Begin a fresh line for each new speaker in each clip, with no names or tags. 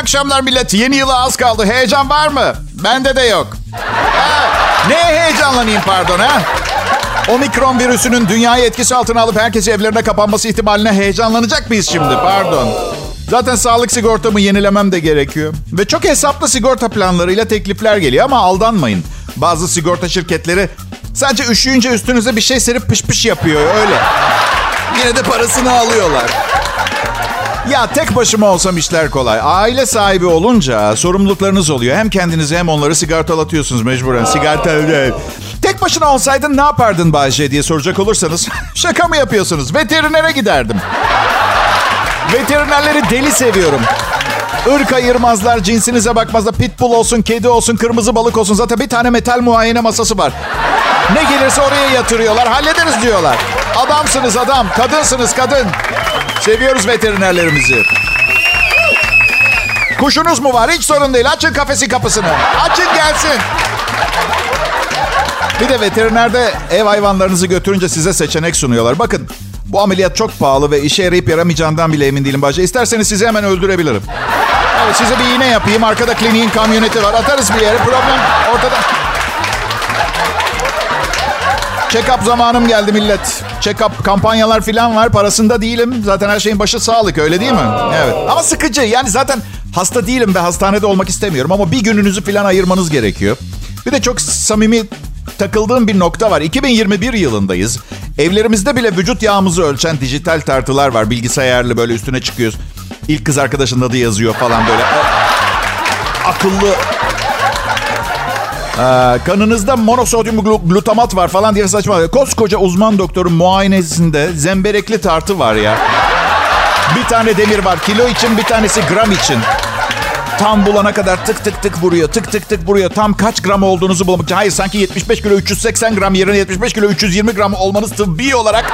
akşamlar millet. Yeni yıla az kaldı. Heyecan var mı? Bende de yok. Ne heyecanlanayım pardon ha? Omikron virüsünün dünyayı etkisi altına alıp herkesi evlerine kapanması ihtimaline heyecanlanacak mıyız şimdi? Pardon. Zaten sağlık sigortamı yenilemem de gerekiyor. Ve çok hesaplı sigorta planlarıyla teklifler geliyor ama aldanmayın. Bazı sigorta şirketleri sadece üşüyünce üstünüze bir şey serip pış pış yapıyor öyle. Yine de parasını alıyorlar. Ya tek başıma olsam işler kolay. Aile sahibi olunca sorumluluklarınız oluyor. Hem kendinizi hem onları sigortalatıyorsunuz mecburen. Sigorta Tek başına olsaydın ne yapardın Bayce diye soracak olursanız şaka mı yapıyorsunuz? Veterinere giderdim. Veterinerleri deli seviyorum. Irk ayırmazlar, cinsinize bakmazlar. Pitbull olsun, kedi olsun, kırmızı balık olsun. Zaten bir tane metal muayene masası var. Ne gelirse oraya yatırıyorlar. Hallederiz diyorlar. Adamsınız adam, kadınsınız kadın. Seviyoruz veterinerlerimizi. Kuşunuz mu var? Hiç sorun değil. Açın kafesi kapısını. Açın gelsin. Bir de veterinerde ev hayvanlarınızı götürünce size seçenek sunuyorlar. Bakın bu ameliyat çok pahalı ve işe yarayıp yaramayacağından bile emin değilim Bahçe. İsterseniz sizi hemen öldürebilirim. Evet, size bir iğne yapayım. Arkada kliniğin kamyoneti var. Atarız bir yere. Problem ortada. Check-up zamanım geldi millet. Check-up kampanyalar falan var. Parasında değilim. Zaten her şeyin başı sağlık öyle değil mi? Evet. Ama sıkıcı. Yani zaten hasta değilim ve hastanede olmak istemiyorum. Ama bir gününüzü falan ayırmanız gerekiyor. Bir de çok samimi takıldığım bir nokta var. 2021 yılındayız. Evlerimizde bile vücut yağımızı ölçen dijital tartılar var. Bilgisayarlı böyle üstüne çıkıyoruz. İlk kız arkadaşının adı yazıyor falan böyle. Akıllı ee, kanınızda monosodyum glutamat var falan diye saçma. Koskoca uzman doktorun muayenesinde zemberekli tartı var ya. Bir tane demir var. Kilo için bir tanesi gram için. Tam bulana kadar tık tık tık vuruyor. Tık tık tık vuruyor. Tam kaç gram olduğunuzu bulmak için. Hayır sanki 75 kilo 380 gram yerine 75 kilo 320 gram olmanız tıbbi olarak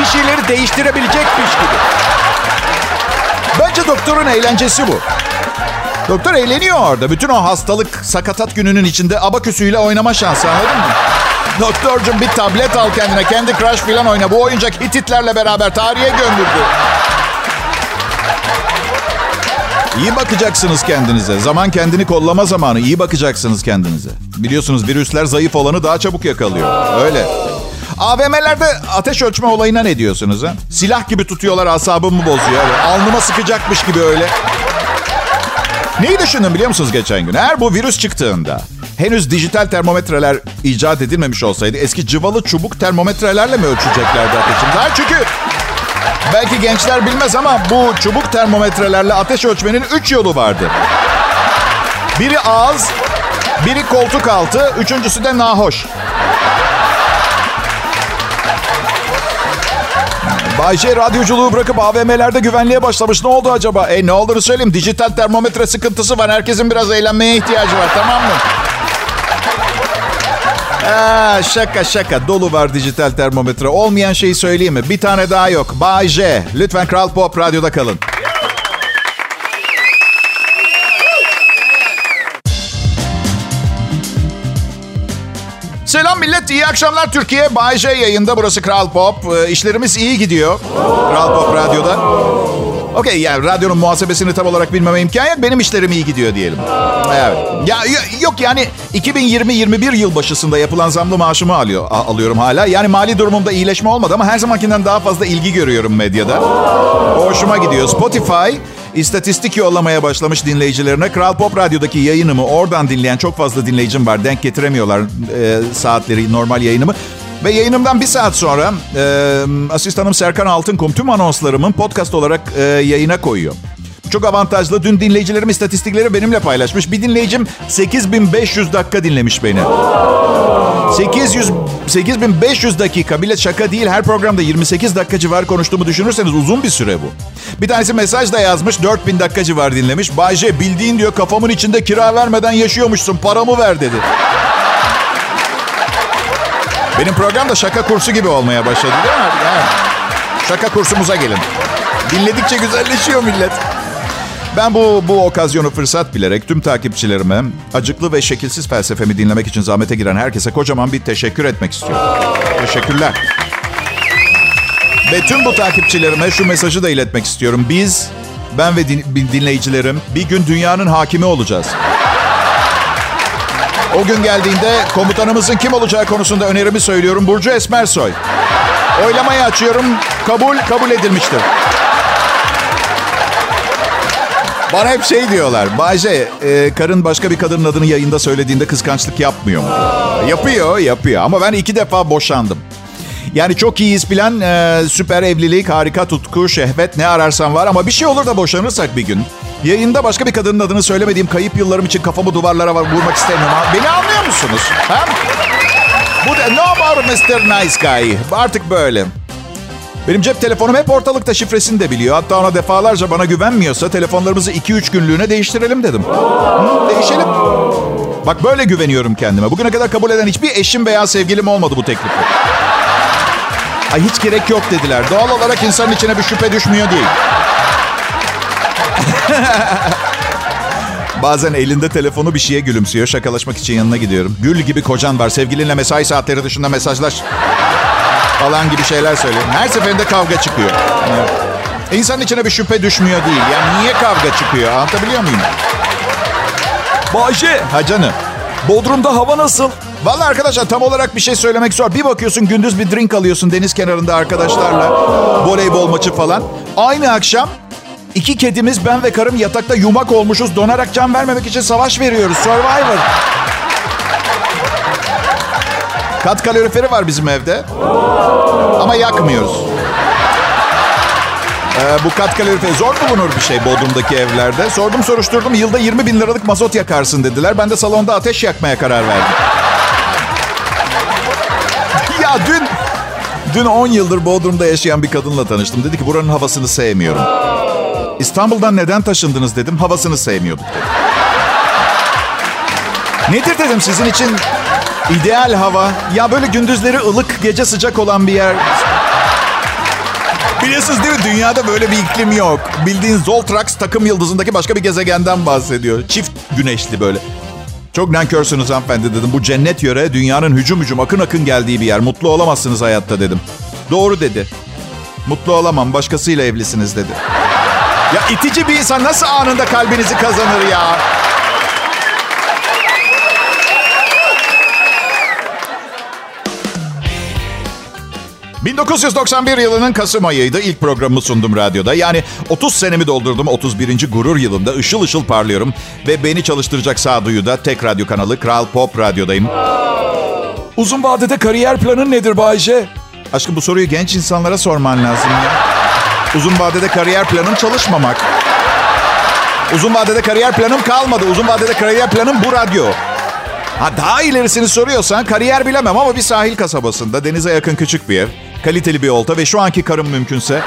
bir şeyleri değiştirebilecekmiş gibi. Bence doktorun eğlencesi bu. Doktor eğleniyor orada. Bütün o hastalık sakatat gününün içinde abaküsüyle oynama şansı anladın mı? Doktorcum bir tablet al kendine. Kendi Crush falan oyna. Bu oyuncak Hititlerle beraber tarihe gömüldü. İyi bakacaksınız kendinize. Zaman kendini kollama zamanı. İyi bakacaksınız kendinize. Biliyorsunuz virüsler zayıf olanı daha çabuk yakalıyor. Öyle. AVM'lerde ateş ölçme olayına ne diyorsunuz ha? Silah gibi tutuyorlar asabımı bozuyor. Alnıma sıkacakmış gibi öyle. Neyi düşündüm biliyor musunuz geçen gün? Eğer bu virüs çıktığında henüz dijital termometreler icat edilmemiş olsaydı eski cıvalı çubuk termometrelerle mi ölçeceklerdi ateşimizi? Çünkü belki gençler bilmez ama bu çubuk termometrelerle ateş ölçmenin üç yolu vardı. Biri ağız, biri koltuk altı, üçüncüsü de nahoş. Bayşe radyoculuğu bırakıp AVM'lerde güvenliğe başlamış. Ne oldu acaba? E ne olduğunu söyleyeyim. Dijital termometre sıkıntısı var. Herkesin biraz eğlenmeye ihtiyacı var. Tamam mı? Aa, şaka şaka. Dolu var dijital termometre. Olmayan şeyi söyleyeyim mi? Bir tane daha yok. Bay J. Lütfen Kral Pop Radyo'da kalın. Millet, iyi akşamlar Türkiye. Bay J yayında, burası Kral Pop. Ee, işlerimiz iyi gidiyor. Kral Pop Radyo'da. Okey, yani radyonun muhasebesini tam olarak bilmeme imkan yok. Benim işlerim iyi gidiyor diyelim. Evet. Ya yok yani 2020-21 yıl başısında yapılan zamlı maaşımı alıyor, alıyorum hala. Yani mali durumumda iyileşme olmadı ama her zamankinden daha fazla ilgi görüyorum medyada. Hoşuma gidiyor. Spotify İstatistik yollamaya başlamış dinleyicilerine. Kral Pop Radyo'daki yayınımı oradan dinleyen çok fazla dinleyicim var. Denk getiremiyorlar e, saatleri normal yayınımı. Ve yayınımdan bir saat sonra e, asistanım Serkan Altınkum tüm anonslarımın podcast olarak e, yayına koyuyor. Çok avantajlı. Dün dinleyicilerim istatistikleri benimle paylaşmış. Bir dinleyicim 8500 dakika dinlemiş beni. 800 8500 dakika bile şaka değil. Her programda 28 dakika civarı konuştuğumu düşünürseniz uzun bir süre bu. Bir tanesi mesaj da yazmış 4000 dakika civarı dinlemiş. Bayce bildiğin diyor kafamın içinde kira vermeden yaşıyormuşsun paramı ver dedi. Benim program da şaka kursu gibi olmaya başladı değil mi? Yani şaka kursumuza gelin. Dinledikçe güzelleşiyor millet. Ben bu bu okazyonu fırsat bilerek tüm takipçilerime acıklı ve şekilsiz felsefemi dinlemek için zahmete giren herkese kocaman bir teşekkür etmek istiyorum. Teşekkürler. Ve tüm bu takipçilerime şu mesajı da iletmek istiyorum. Biz ben ve din, dinleyicilerim bir gün dünyanın hakimi olacağız. O gün geldiğinde komutanımızın kim olacağı konusunda önerimi söylüyorum. Burcu Esmersoy. Oylamayı açıyorum. Kabul, kabul edilmiştir. Bana hep şey diyorlar. Bayce, e, karın başka bir kadının adını yayında söylediğinde kıskançlık yapmıyor mu? Yapıyor, yapıyor. Ama ben iki defa boşandım. Yani çok iyiyiz bilen e, süper evlilik, harika tutku, şehvet ne ararsan var. Ama bir şey olur da boşanırsak bir gün. Yayında başka bir kadının adını söylemediğim kayıp yıllarım için kafamı duvarlara vurmak istemiyorum. Beni anlıyor musunuz? Ha? Bu da no more Mr. Nice Guy. Artık böyle. Benim cep telefonum hep ortalıkta şifresini de biliyor. Hatta ona defalarca bana güvenmiyorsa telefonlarımızı 2-3 günlüğüne değiştirelim dedim. Değişelim. Bak böyle güveniyorum kendime. Bugüne kadar kabul eden hiçbir eşim veya sevgilim olmadı bu teklifi. Ay hiç gerek yok dediler. Doğal olarak insanın içine bir şüphe düşmüyor değil. Bazen elinde telefonu bir şeye gülümsüyor. Şakalaşmak için yanına gidiyorum. Gül gibi kocan var. Sevgilinle mesai saatleri dışında mesajlaş falan gibi şeyler söylüyorum. Her seferinde kavga çıkıyor. Yani insanın içine bir şüphe düşmüyor değil. Yani niye kavga çıkıyor? Anlatabiliyor muyum?
Bayce,
Ha canım.
Bodrum'da hava nasıl?
Vallahi arkadaşlar tam olarak bir şey söylemek zor. Bir bakıyorsun gündüz bir drink alıyorsun deniz kenarında arkadaşlarla. Voleybol maçı falan. Aynı akşam iki kedimiz ben ve karım yatakta yumak olmuşuz. Donarak can vermemek için savaş veriyoruz. Survivor. Kat kaloriferi var bizim evde. Ama yakmıyoruz. Ee, bu kat kaloriferi zor bulunur bir şey Bodrum'daki evlerde. Sordum soruşturdum. Yılda 20 bin liralık mazot yakarsın dediler. Ben de salonda ateş yakmaya karar verdim. ya dün dün 10 yıldır Bodrum'da yaşayan bir kadınla tanıştım. Dedi ki buranın havasını sevmiyorum. İstanbul'dan neden taşındınız dedim. Havasını sevmiyorduk dedi. Nedir dedim sizin için ideal hava? Ya böyle gündüzleri ılık, gece sıcak olan bir yer. Biliyorsunuz değil mi? Dünyada böyle bir iklim yok. Bildiğin Zoltrax takım yıldızındaki başka bir gezegenden bahsediyor. Çift güneşli böyle. Çok nankörsünüz hanımefendi dedim. Bu cennet yöre dünyanın hücum hücum akın akın geldiği bir yer. Mutlu olamazsınız hayatta dedim. Doğru dedi. Mutlu olamam başkasıyla evlisiniz dedi. Ya itici bir insan nasıl anında kalbinizi kazanır ya? ...1991 yılının Kasım ayıydı. İlk programımı sundum radyoda. Yani 30 senemi doldurdum. 31. gurur yılımda ışıl ışıl parlıyorum. Ve beni çalıştıracak sağduyuda tek radyo kanalı Kral Pop Radyo'dayım.
Uzun vadede kariyer planın nedir Bayce?
Aşkım bu soruyu genç insanlara sorman lazım ya. Uzun vadede kariyer planım çalışmamak. Uzun vadede kariyer planım kalmadı. Uzun vadede kariyer planım bu radyo. Ha daha ilerisini soruyorsan kariyer bilemem ama bir sahil kasabasında denize yakın küçük bir ev. Kaliteli bir olta ve şu anki karım mümkünse.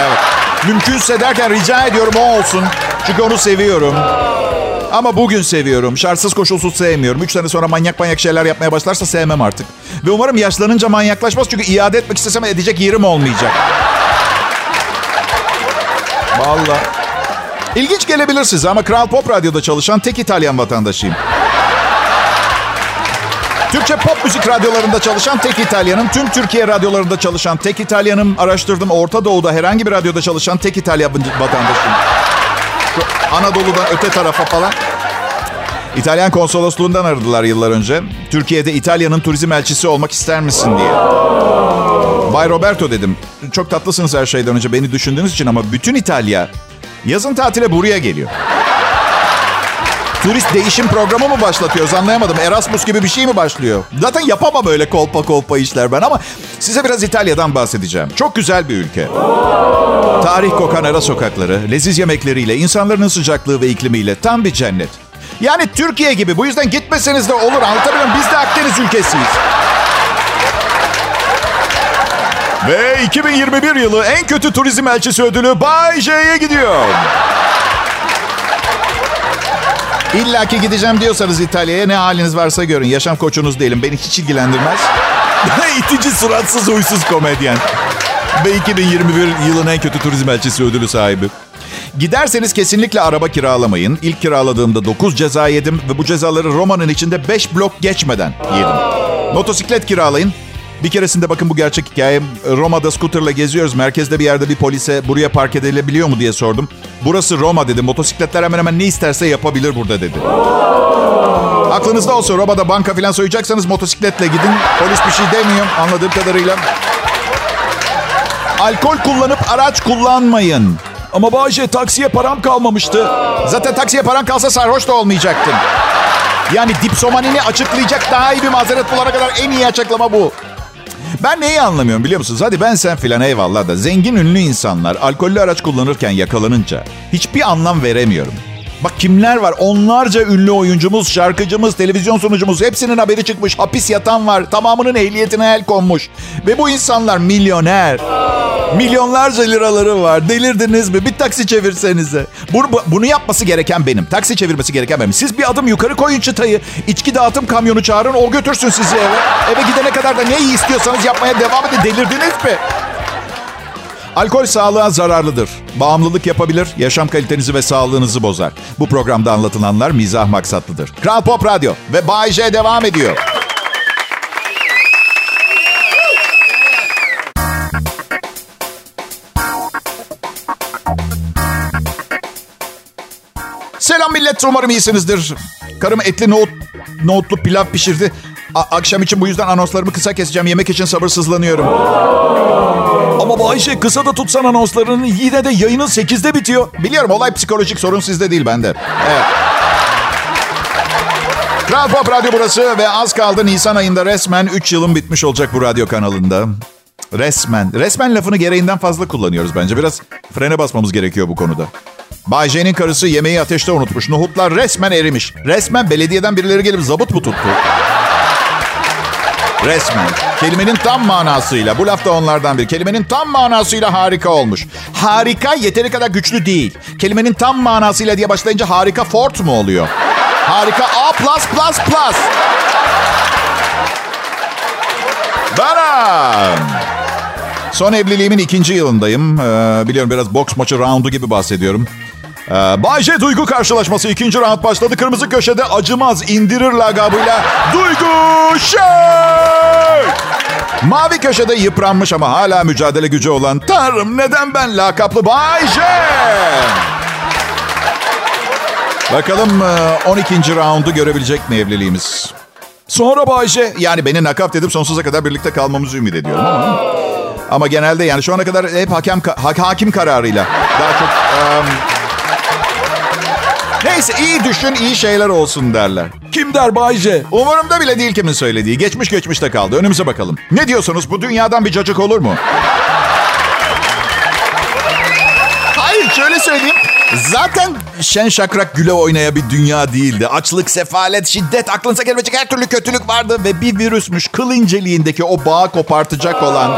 Evet. Mümkünse derken rica ediyorum o olsun. Çünkü onu seviyorum. Ama bugün seviyorum. Şartsız koşulsuz sevmiyorum. Üç sene sonra manyak manyak şeyler yapmaya başlarsa sevmem artık. Ve umarım yaşlanınca manyaklaşmaz. Çünkü iade etmek istesem edecek yerim olmayacak. Vallahi. İlginç gelebilir size ama Kral Pop Radyo'da çalışan tek İtalyan vatandaşıyım. Türkçe pop müzik radyolarında çalışan tek İtalyanım. Tüm Türkiye radyolarında çalışan tek İtalyanım. Araştırdım Orta Doğu'da herhangi bir radyoda çalışan tek İtalyan vatandaşıyım. Şu Anadolu'dan öte tarafa falan. İtalyan konsolosluğundan aradılar yıllar önce. Türkiye'de İtalya'nın turizm elçisi olmak ister misin diye. Bay Roberto dedim. Çok tatlısınız her şeyden önce beni düşündüğünüz için ama bütün İtalya yazın tatile buraya geliyor. Turist değişim programı mı başlatıyoruz anlayamadım. Erasmus gibi bir şey mi başlıyor? Zaten yapamam öyle kolpa kolpa işler ben ama size biraz İtalya'dan bahsedeceğim. Çok güzel bir ülke. Tarih kokan ara sokakları, leziz yemekleriyle, insanların sıcaklığı ve iklimiyle tam bir cennet. Yani Türkiye gibi. Bu yüzden gitmeseniz de olur. Anlatabiliyor muyum? Biz de Akdeniz ülkesiyiz. Ve 2021 yılı en kötü turizm elçisi ödülü Bay J'ye gidiyor. İlla ki gideceğim diyorsanız İtalya'ya ne haliniz varsa görün. Yaşam koçunuz değilim. Beni hiç ilgilendirmez. İtici, suratsız, huysuz komedyen. Ve 2021 yılın en kötü turizm elçisi ödülü sahibi. Giderseniz kesinlikle araba kiralamayın. İlk kiraladığımda 9 ceza yedim ve bu cezaları Roma'nın içinde 5 blok geçmeden yedim. Motosiklet kiralayın. Bir keresinde bakın bu gerçek hikaye. Roma'da scooterla geziyoruz. Merkezde bir yerde bir polise buraya park edilebiliyor mu diye sordum. Burası Roma dedi. Motosikletler hemen hemen ne isterse yapabilir burada dedi. Aklınızda olsun Roma'da banka falan soyacaksanız motosikletle gidin. Polis bir şey demiyor anladığım kadarıyla. Alkol kullanıp araç kullanmayın.
Ama Bayce taksiye param kalmamıştı.
Zaten taksiye paran kalsa sarhoş da olmayacaktın. Yani dipsomanini açıklayacak daha iyi bir mazeret bulana kadar en iyi açıklama bu. Ben neyi anlamıyorum biliyor musunuz? Hadi ben sen filan eyvallah da zengin ünlü insanlar alkollü araç kullanırken yakalanınca hiçbir anlam veremiyorum. Bak kimler var? Onlarca ünlü oyuncumuz, şarkıcımız, televizyon sunucumuz hepsinin haberi çıkmış. Hapis yatan var. Tamamının ehliyetine el konmuş. Ve bu insanlar milyoner. Milyonlarca liraları var. Delirdiniz mi? Bir taksi çevirsenize. Bunu, bu- bunu yapması gereken benim. Taksi çevirmesi gereken benim. Siz bir adım yukarı koyun çıtayı. İçki dağıtım kamyonu çağırın. O götürsün sizi eve. Eve gidene kadar da ne istiyorsanız yapmaya devam edin. Delirdiniz mi? Alkol sağlığa zararlıdır. Bağımlılık yapabilir, yaşam kalitenizi ve sağlığınızı bozar. Bu programda anlatılanlar mizah maksatlıdır. Kral Pop Radyo ve Bay J devam ediyor. Selam millet, umarım iyisinizdir. Karım etli nohut, nohutlu pilav pişirdi. A- akşam için bu yüzden anonslarımı kısa keseceğim. Yemek için sabırsızlanıyorum.
Ama Bayce kısa da tutsan anonslarını yine de yayının 8'de bitiyor.
Biliyorum olay psikolojik sorun sizde değil bende. Evet. Kral Pop Radyo burası ve az kaldı Nisan ayında resmen 3 yılım bitmiş olacak bu radyo kanalında. Resmen. Resmen lafını gereğinden fazla kullanıyoruz bence. Biraz frene basmamız gerekiyor bu konuda. Bay karısı yemeği ateşte unutmuş. Nohutlar resmen erimiş. Resmen belediyeden birileri gelip zabıt mı tuttu? Resmen. Kelimenin tam manasıyla. Bu laf da onlardan biri. Kelimenin tam manasıyla harika olmuş. Harika yeteri kadar güçlü değil. Kelimenin tam manasıyla diye başlayınca harika fort mu oluyor? Harika A plus plus plus. Benim. Son evliliğimin ikinci yılındayım. Ee, biliyorum biraz boks maçı roundu gibi bahsediyorum. Ee, Bay J Duygu karşılaşması ikinci round başladı. Kırmızı köşede acımaz indirir lagabıyla Duygu Şey! Mavi köşede yıpranmış ama hala mücadele gücü olan Tanrım neden ben lakaplı Bay J? Bakalım e, 12. roundu görebilecek mi evliliğimiz?
Sonra Bayce
Yani beni nakavt edip sonsuza kadar birlikte kalmamızı ümit ediyorum ama... Ama genelde yani şu ana kadar hep hakem ha- hakim kararıyla daha çok... em, neyse iyi düşün iyi şeyler olsun derler.
kim der Bayce?
Umurumda bile değil kimin söylediği. Geçmiş geçmişte kaldı. Önümüze bakalım. Ne diyorsunuz? Bu dünyadan bir cacık olur mu? Hayır şöyle söyleyeyim. Zaten şen şakrak güle oynaya bir dünya değildi. Açlık, sefalet, şiddet, aklınıza gelmeyecek her türlü kötülük vardı. Ve bir virüsmüş kıl inceliğindeki o bağı kopartacak olan.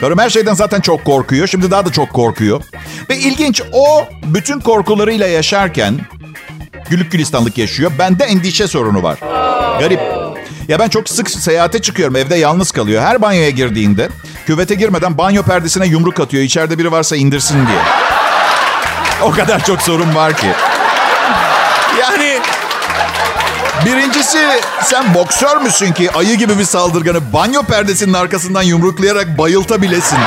Karım her şeyden zaten çok korkuyor. Şimdi daha da çok korkuyor. Ve ilginç o bütün korkularıyla yaşarken Gülük gülistanlık yaşıyor. Bende endişe sorunu var. Garip. Ya ben çok sık seyahate çıkıyorum. Evde yalnız kalıyor. Her banyoya girdiğinde küvete girmeden banyo perdesine yumruk atıyor. İçeride biri varsa indirsin diye. O kadar çok sorun var ki. Birincisi sen boksör müsün ki ayı gibi bir saldırganı banyo perdesinin arkasından yumruklayarak bayıltabilesin?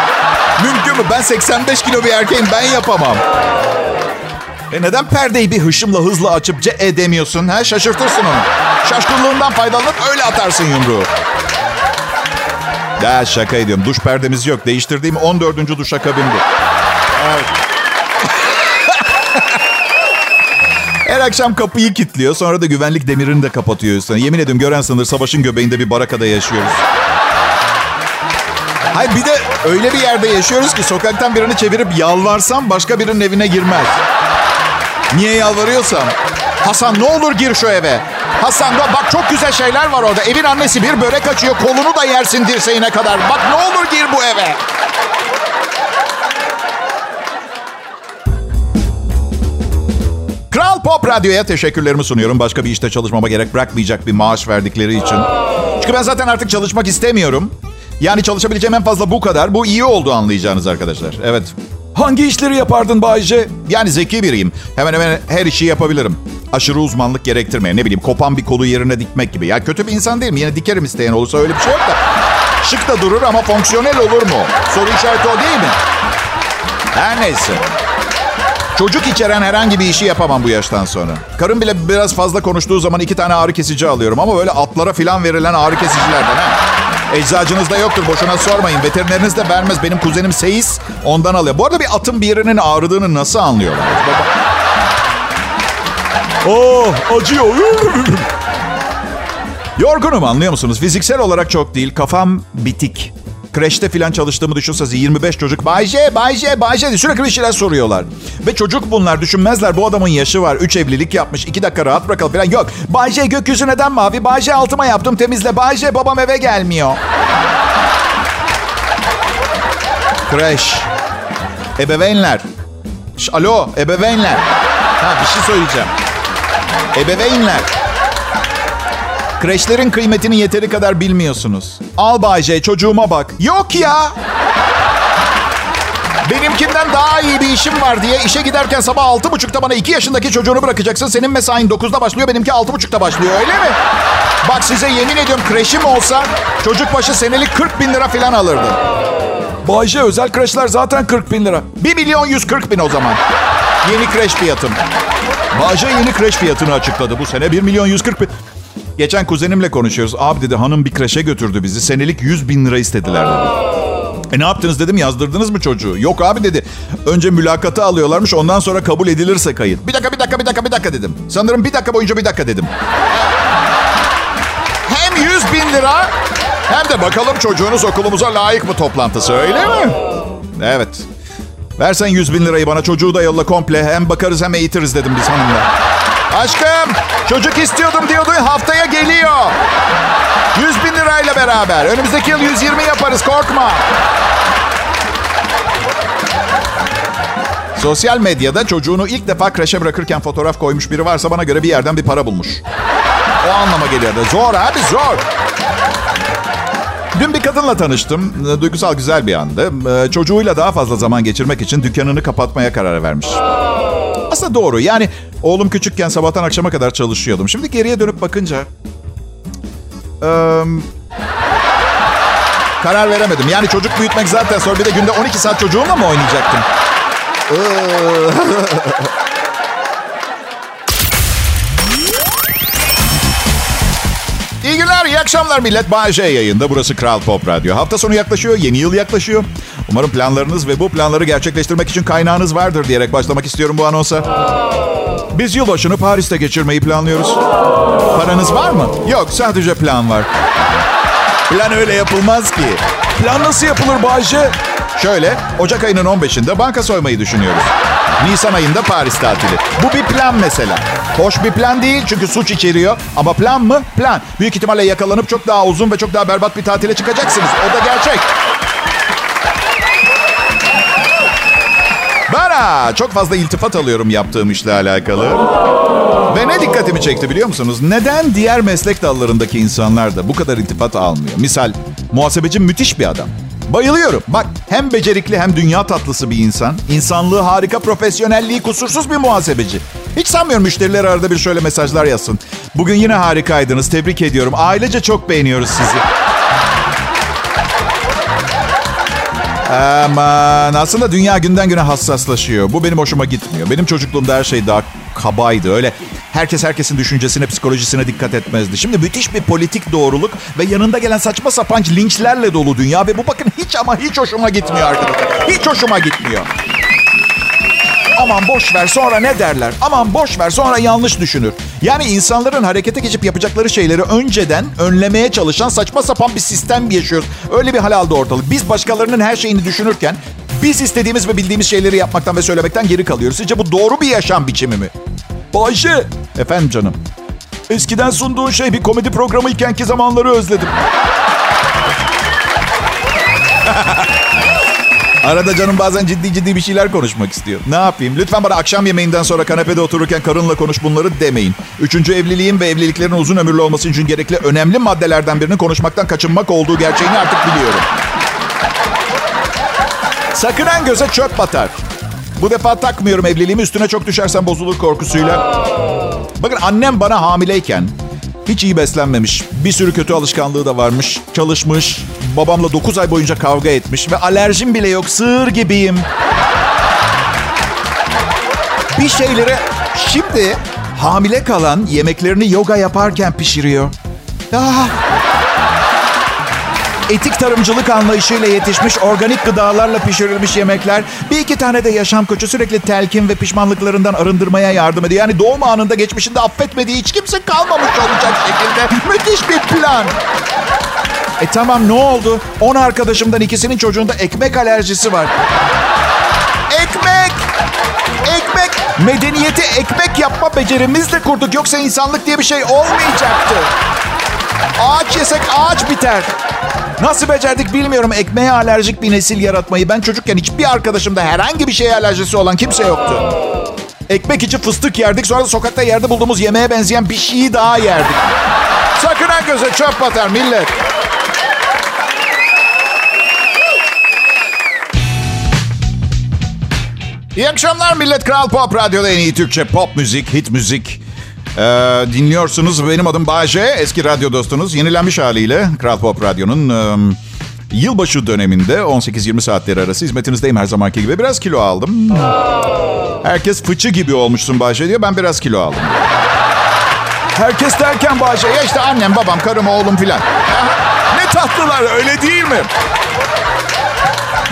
Mümkün mü? Ben 85 kilo bir erkeğim ben yapamam. E neden perdeyi bir hışımla hızla açıp ce edemiyorsun? Ha? Şaşırtırsın onu. Şaşkınlığından faydalanıp öyle atarsın yumruğu. Ya şaka ediyorum. Duş perdemiz yok. Değiştirdiğim 14. duş akabim bu. Evet. Her akşam kapıyı kilitliyor. Sonra da güvenlik demirini de kapatıyor üstüne. Yemin ediyorum gören sanır savaşın göbeğinde bir barakada yaşıyoruz. Hayır bir de öyle bir yerde yaşıyoruz ki sokaktan birini çevirip yalvarsam başka birinin evine girmez. Niye yalvarıyorsam? Hasan ne olur gir şu eve. Hasan da bak çok güzel şeyler var orada. Evin annesi bir börek açıyor. Kolunu da yersin dirseğine kadar. Bak ne olur gir bu eve. Pop Radyo'ya teşekkürlerimi sunuyorum. Başka bir işte çalışmama gerek bırakmayacak bir maaş verdikleri için. Çünkü ben zaten artık çalışmak istemiyorum. Yani çalışabileceğim en fazla bu kadar. Bu iyi oldu anlayacağınız arkadaşlar. Evet.
Hangi işleri yapardın Bayce?
Yani zeki biriyim. Hemen hemen her işi yapabilirim. Aşırı uzmanlık gerektirmeyen ne bileyim kopan bir kolu yerine dikmek gibi. Ya kötü bir insan değilim. Yine dikerim isteyen olursa öyle bir şey yok da. Şık da durur ama fonksiyonel olur mu? Soru işareti o değil mi? Her neyse. Çocuk içeren herhangi bir işi yapamam bu yaştan sonra. Karım bile biraz fazla konuştuğu zaman iki tane ağrı kesici alıyorum. Ama böyle atlara filan verilen ağrı kesicilerden ha. Eczacınızda yoktur boşuna sormayın. Veterineriniz de vermez. Benim kuzenim Seyis ondan alıyor. Bu arada bir atın bir yerinin ağrıdığını nasıl anlıyorlar?
Oh acıyor.
Yorgunum anlıyor musunuz? Fiziksel olarak çok değil. Kafam bitik. Kreşte filan çalıştığımı düşünsenize 25 çocuk. Bayce, Bayce, Bayce diye sürekli bir şeyler soruyorlar. Ve çocuk bunlar düşünmezler. Bu adamın yaşı var. 3 evlilik yapmış. 2 dakika rahat bırakalım falan. Yok. Bayce gökyüzü neden mavi? Bayce altıma yaptım temizle. Bayce babam eve gelmiyor. Kreş. Ebeveynler. Alo ebeveynler. Ha bir şey söyleyeceğim. Ebeveynler. Kreşlerin kıymetini yeteri kadar bilmiyorsunuz. Al Bayce çocuğuma bak. Yok ya. Benimkinden daha iyi bir işim var diye işe giderken sabah altı buçukta bana iki yaşındaki çocuğunu bırakacaksın. Senin mesain dokuzda başlıyor benimki altı buçukta başlıyor öyle mi? Bak size yemin ediyorum kreşim olsa çocuk başı senelik 40 bin lira falan alırdı.
Bayce özel kreşler zaten 40 bin lira.
1 milyon 140 bin o zaman. Yeni kreş fiyatım. Bağca yeni kreş fiyatını açıkladı bu sene. 1 milyon 140 bin. Geçen kuzenimle konuşuyoruz. Abi dedi hanım bir kreşe götürdü bizi. Senelik 100 bin lira istediler dedi. E ne yaptınız dedim yazdırdınız mı çocuğu? Yok abi dedi. Önce mülakatı alıyorlarmış ondan sonra kabul edilirse kayıt. Bir dakika bir dakika bir dakika bir dakika dedim. Sanırım bir dakika boyunca bir dakika dedim. Hem 100 bin lira hem de bakalım çocuğunuz okulumuza layık mı toplantısı öyle mi? Evet. Versen 100 bin lirayı bana çocuğu da yolla komple. Hem bakarız hem eğitiriz dedim biz hanımla. Aşkım çocuk istiyordum diyordu haftaya geliyor. 100 bin lirayla beraber. Önümüzdeki yıl 120 yaparız korkma. Sosyal medyada çocuğunu ilk defa kreşe bırakırken fotoğraf koymuş biri varsa bana göre bir yerden bir para bulmuş. O anlama geliyor da. Zor abi zor. Dün bir kadınla tanıştım. Duygusal güzel bir andı. Ee, Çocuğuyla daha fazla zaman geçirmek için dükkanını kapatmaya karar vermiş. Aslında doğru. Yani oğlum küçükken sabahtan akşama kadar çalışıyordum. Şimdi geriye dönüp bakınca... eee, karar veremedim. Yani çocuk büyütmek zaten sonra bir de günde 12 saat çocuğumla mı oynayacaktım? İyi günler, iyi akşamlar millet. Bay yayında. Burası Kral Pop Radyo. Hafta sonu yaklaşıyor, yeni yıl yaklaşıyor. Umarım planlarınız ve bu planları gerçekleştirmek için kaynağınız vardır diyerek başlamak istiyorum bu anonsa. Biz yılbaşını Paris'te geçirmeyi planlıyoruz. Paranız var mı? Yok, sadece plan var. Plan öyle yapılmaz ki.
Plan nasıl yapılır Bayce?
Şöyle, Ocak ayının 15'inde banka soymayı düşünüyoruz. Nisan ayında Paris tatili. Bu bir plan mesela. Hoş bir plan değil çünkü suç içeriyor. Ama plan mı? Plan. Büyük ihtimalle yakalanıp çok daha uzun ve çok daha berbat bir tatile çıkacaksınız. O da gerçek. Bana çok fazla iltifat alıyorum yaptığım işle alakalı. Ve ne dikkatimi çekti biliyor musunuz? Neden diğer meslek dallarındaki insanlar da bu kadar iltifat almıyor? Misal muhasebeci müthiş bir adam. Bayılıyorum. Bak hem becerikli hem dünya tatlısı bir insan. İnsanlığı harika, profesyonelliği kusursuz bir muhasebeci. Hiç sanmıyorum müşteriler arada bir şöyle mesajlar yazsın. Bugün yine harikaydınız. Tebrik ediyorum. Ailece çok beğeniyoruz sizi. Aman aslında dünya günden güne hassaslaşıyor. Bu benim hoşuma gitmiyor. Benim çocukluğumda her şey daha kabaydı. Öyle herkes herkesin düşüncesine, psikolojisine dikkat etmezdi. Şimdi müthiş bir politik doğruluk ve yanında gelen saçma sapan linçlerle dolu dünya. Ve bu bakın hiç ama hiç hoşuma gitmiyor arkadaşlar. Hiç hoşuma gitmiyor. Aman boş ver sonra ne derler? Aman boş ver sonra yanlış düşünür. Yani insanların harekete geçip yapacakları şeyleri önceden önlemeye çalışan saçma sapan bir sistem yaşıyoruz. Öyle bir hal aldı ortalık. Biz başkalarının her şeyini düşünürken biz istediğimiz ve bildiğimiz şeyleri yapmaktan ve söylemekten geri kalıyoruz. Sizce bu doğru bir yaşam biçimi mi?
Bayce
Efendim canım.
eskiden sunduğun şey bir komedi programı iken ki zamanları özledim.
Arada canım bazen ciddi ciddi bir şeyler konuşmak istiyor. Ne yapayım? Lütfen bana akşam yemeğinden sonra kanepede otururken karınla konuş bunları demeyin. Üçüncü evliliğin ve evliliklerin uzun ömürlü olması için gerekli önemli maddelerden birinin konuşmaktan kaçınmak olduğu gerçeğini artık biliyorum. Sakınan göze çöp batar. Bu defa takmıyorum evliliğimi üstüne çok düşersen bozulur korkusuyla. Bakın annem bana hamileyken Hiç iyi beslenmemiş. Bir sürü kötü alışkanlığı da varmış. Çalışmış. Babamla 9 ay boyunca kavga etmiş. Ve alerjim bile yok. Sığır gibiyim. Bir şeylere... Şimdi hamile kalan yemeklerini yoga yaparken pişiriyor. Ah. Etik tarımcılık anlayışıyla yetişmiş organik gıdalarla pişirilmiş yemekler bir iki tane de yaşam koçu sürekli telkin ve pişmanlıklarından arındırmaya yardım ediyor. Yani doğum anında geçmişinde affetmediği hiç kimse kalmamış olacak şekilde. Müthiş bir plan. E tamam ne oldu? 10 arkadaşımdan ikisinin çocuğunda ekmek alerjisi var. Ekmek! Ekmek! Medeniyeti ekmek yapma becerimizle kurduk. Yoksa insanlık diye bir şey olmayacaktı. Ağaç yesek ağaç biter. Nasıl becerdik bilmiyorum ekmeğe alerjik bir nesil yaratmayı. Ben çocukken hiçbir arkadaşımda herhangi bir şeye alerjisi olan kimse yoktu. Ekmek için fıstık yerdik. Sonra da sokakta yerde bulduğumuz yemeğe benzeyen bir şeyi daha yerdik. Sakın ha göze çöp batar millet. İyi akşamlar millet. Kral Pop Radyo'da en iyi Türkçe pop müzik, hit müzik. Ee, dinliyorsunuz. Benim adım Bayce. Eski radyo dostunuz. Yenilenmiş haliyle Kral Pop Radyo'nun e, yılbaşı döneminde 18-20 saatleri arası hizmetinizdeyim her zamanki gibi. Biraz kilo aldım. Herkes fıçı gibi olmuşsun Bayce diyor. Ben biraz kilo aldım. Herkes derken Bayce ya işte annem, babam, karım, oğlum filan. Ne tatlılar öyle değil mi?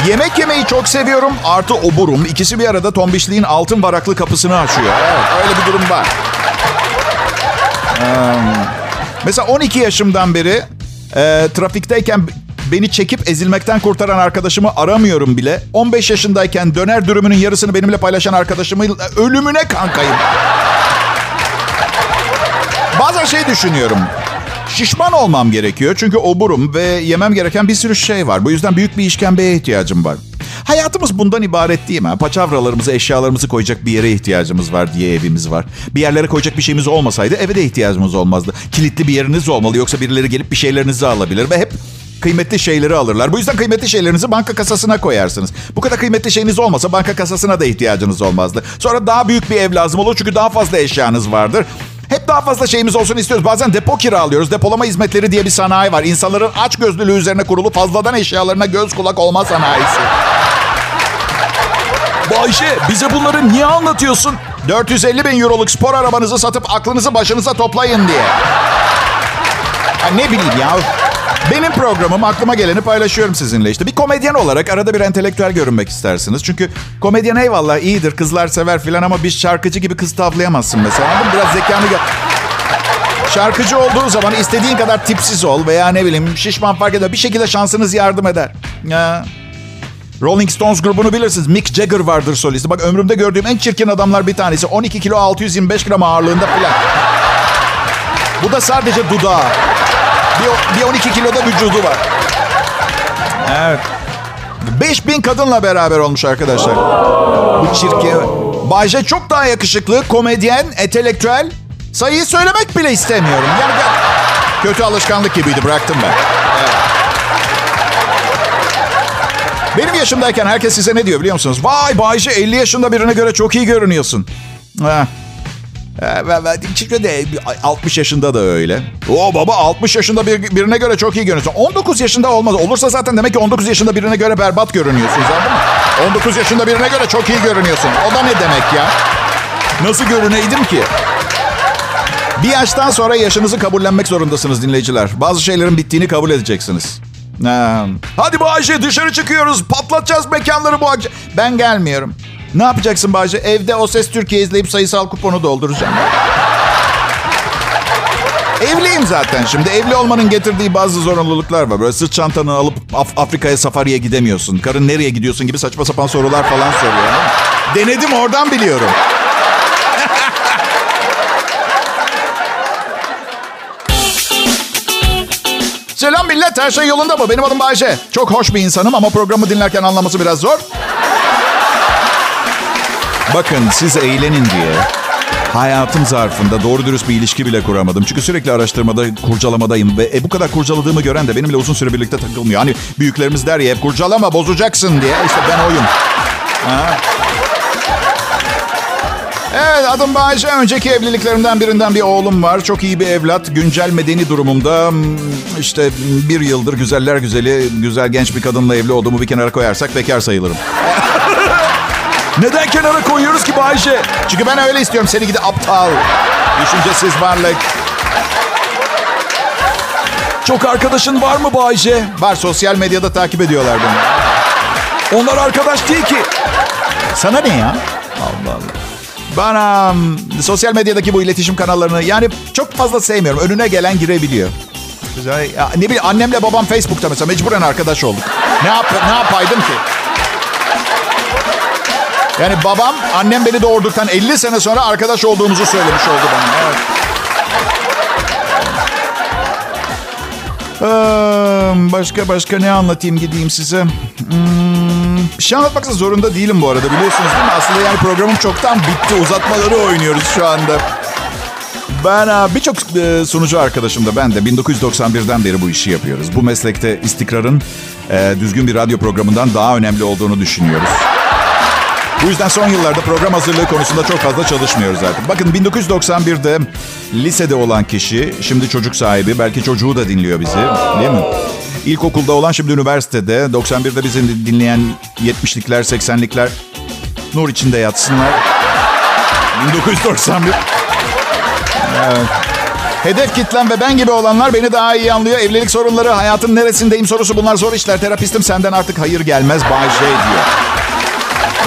Yemek yemeyi çok seviyorum. Artı oburum. İkisi bir arada tombişliğin altın varaklı kapısını açıyor. Evet, öyle bir durum var. Mesela 12 yaşımdan beri e, trafikteyken beni çekip ezilmekten kurtaran arkadaşımı aramıyorum bile. 15 yaşındayken döner dürümünün yarısını benimle paylaşan arkadaşımın ölümüne kankayım. Bazen şey düşünüyorum. Şişman olmam gerekiyor çünkü oburum ve yemem gereken bir sürü şey var. Bu yüzden büyük bir işkembeye ihtiyacım var. Hayatımız bundan ibaret değil mi? Paçavralarımızı, eşyalarımızı koyacak bir yere ihtiyacımız var diye evimiz var. Bir yerlere koyacak bir şeyimiz olmasaydı eve de ihtiyacımız olmazdı. Kilitli bir yeriniz olmalı yoksa birileri gelip bir şeylerinizi alabilir ve hep kıymetli şeyleri alırlar. Bu yüzden kıymetli şeylerinizi banka kasasına koyarsınız. Bu kadar kıymetli şeyiniz olmasa banka kasasına da ihtiyacınız olmazdı. Sonra daha büyük bir ev lazım olur çünkü daha fazla eşyanız vardır. Hep daha fazla şeyimiz olsun istiyoruz. Bazen depo kiralıyoruz. Depolama hizmetleri diye bir sanayi var. İnsanların aç gözlülüğü üzerine kurulu fazladan eşyalarına göz kulak olma sanayisi.
Bayşe bize bunları niye anlatıyorsun?
450 bin euroluk spor arabanızı satıp aklınızı başınıza toplayın diye. Ha, ne bileyim ya. Benim programım aklıma geleni paylaşıyorum sizinle işte. Bir komedyen olarak arada bir entelektüel görünmek istersiniz. Çünkü komedyen eyvallah iyidir kızlar sever filan ama bir şarkıcı gibi kız tavlayamazsın mesela. Anladın? Biraz zekanı gö- Şarkıcı olduğu zaman istediğin kadar tipsiz ol veya ne bileyim şişman fark eder. Bir şekilde şansınız yardım eder. Ya. Rolling Stones grubunu bilirsiniz. Mick Jagger vardır solisti. Bak ömrümde gördüğüm en çirkin adamlar bir tanesi. 12 kilo 625 gram ağırlığında filan. Bu da sadece dudağı. Bir, bir 12 kiloda vücudu var. Evet. 5000 kadınla beraber olmuş arkadaşlar. Bu çirkin. Bayce çok daha yakışıklı, komedyen, entelektüel. Sayıyı söylemek bile istemiyorum. Yani ben- kötü alışkanlık gibiydi bıraktım ben. Benim yaşımdayken herkes size ne diyor biliyor musunuz? Vay Bayce 50 yaşında birine göre çok iyi görünüyorsun. Ha. Çünkü de 60 yaşında da öyle. O baba 60 yaşında bir, birine göre çok iyi görünüyorsun. 19 yaşında olmaz. Olursa zaten demek ki 19 yaşında birine göre berbat görünüyorsun mı? 19 yaşında birine göre çok iyi görünüyorsun. O da ne demek ya? Nasıl görüneydim ki? Bir yaştan sonra yaşınızı kabullenmek zorundasınız dinleyiciler. Bazı şeylerin bittiğini kabul edeceksiniz. Ha. Hadi Bayce dışarı çıkıyoruz. Patlatacağız mekanları bu akşam. Ben gelmiyorum. Ne yapacaksın Bayce? Evde O Ses Türkiye izleyip sayısal kuponu dolduracağım. Evliyim zaten şimdi. Evli olmanın getirdiği bazı zorunluluklar var. Böyle sırt çantanı alıp Af- Afrika'ya safariye gidemiyorsun. Karın nereye gidiyorsun gibi saçma sapan sorular falan soruyor. Denedim oradan biliyorum. Millet, her şey yolunda mı? Benim adım Bayce. Çok hoş bir insanım ama programı dinlerken anlaması biraz zor. Bakın siz eğlenin diye hayatım zarfında doğru dürüst bir ilişki bile kuramadım. Çünkü sürekli araştırmada, kurcalamadayım ve e, bu kadar kurcaladığımı gören de benimle uzun süre birlikte takılmıyor. Hani büyüklerimiz der ya hep kurcalama bozacaksın diye. İşte ben oyum. Ha. Evet adım Bayece. Önceki evliliklerimden birinden bir oğlum var. Çok iyi bir evlat. Güncel medeni durumumda hmm, işte bir yıldır güzeller güzeli, güzel genç bir kadınla evli olduğumu bir kenara koyarsak bekar sayılırım.
Neden kenara koyuyoruz ki Bayşe?
Çünkü ben öyle istiyorum. Seni gidi aptal, düşüncesiz varlık.
Çok arkadaşın var mı Bayşe?
Var sosyal medyada takip ediyorlar beni.
Onlar arkadaş değil ki.
Sana ne ya? Allah Allah. Um, sosyal medyadaki bu iletişim kanallarını yani çok fazla sevmiyorum. Önüne gelen girebiliyor. Güzel. Ya, ne bileyim annemle babam Facebook'ta mesela mecburen arkadaş olduk. Ne yap ne yapaydım ki? Yani babam annem beni doğurduktan 50 sene sonra arkadaş olduğumuzu söylemiş oldu bana. Evet. Başka başka ne anlatayım gideyim size. Hmm, bir şey anlatmak zorunda değilim bu arada biliyorsunuz değil mi? Aslında yani programım çoktan bitti. Uzatmaları oynuyoruz şu anda. Ben e, birçok e, sunucu arkadaşım da ben de 1991'den beri bu işi yapıyoruz. Bu meslekte istikrarın e, düzgün bir radyo programından daha önemli olduğunu düşünüyoruz. Bu yüzden son yıllarda program hazırlığı konusunda çok fazla çalışmıyoruz artık. Bakın 1991'de lisede olan kişi şimdi çocuk sahibi. Belki çocuğu da dinliyor bizi değil mi? İlkokulda olan şimdi üniversitede. 91'de bizi dinleyen 70'likler 80'likler nur içinde yatsınlar. 1991. Evet. Hedef kitlem ve ben gibi olanlar beni daha iyi anlıyor. Evlilik sorunları, hayatın neresindeyim sorusu bunlar zor işler. Terapistim senden artık hayır gelmez Bay J diyor.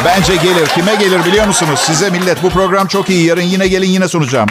Bence gelir. Kime gelir biliyor musunuz? Size millet. Bu program çok iyi. Yarın yine gelin yine sunacağım.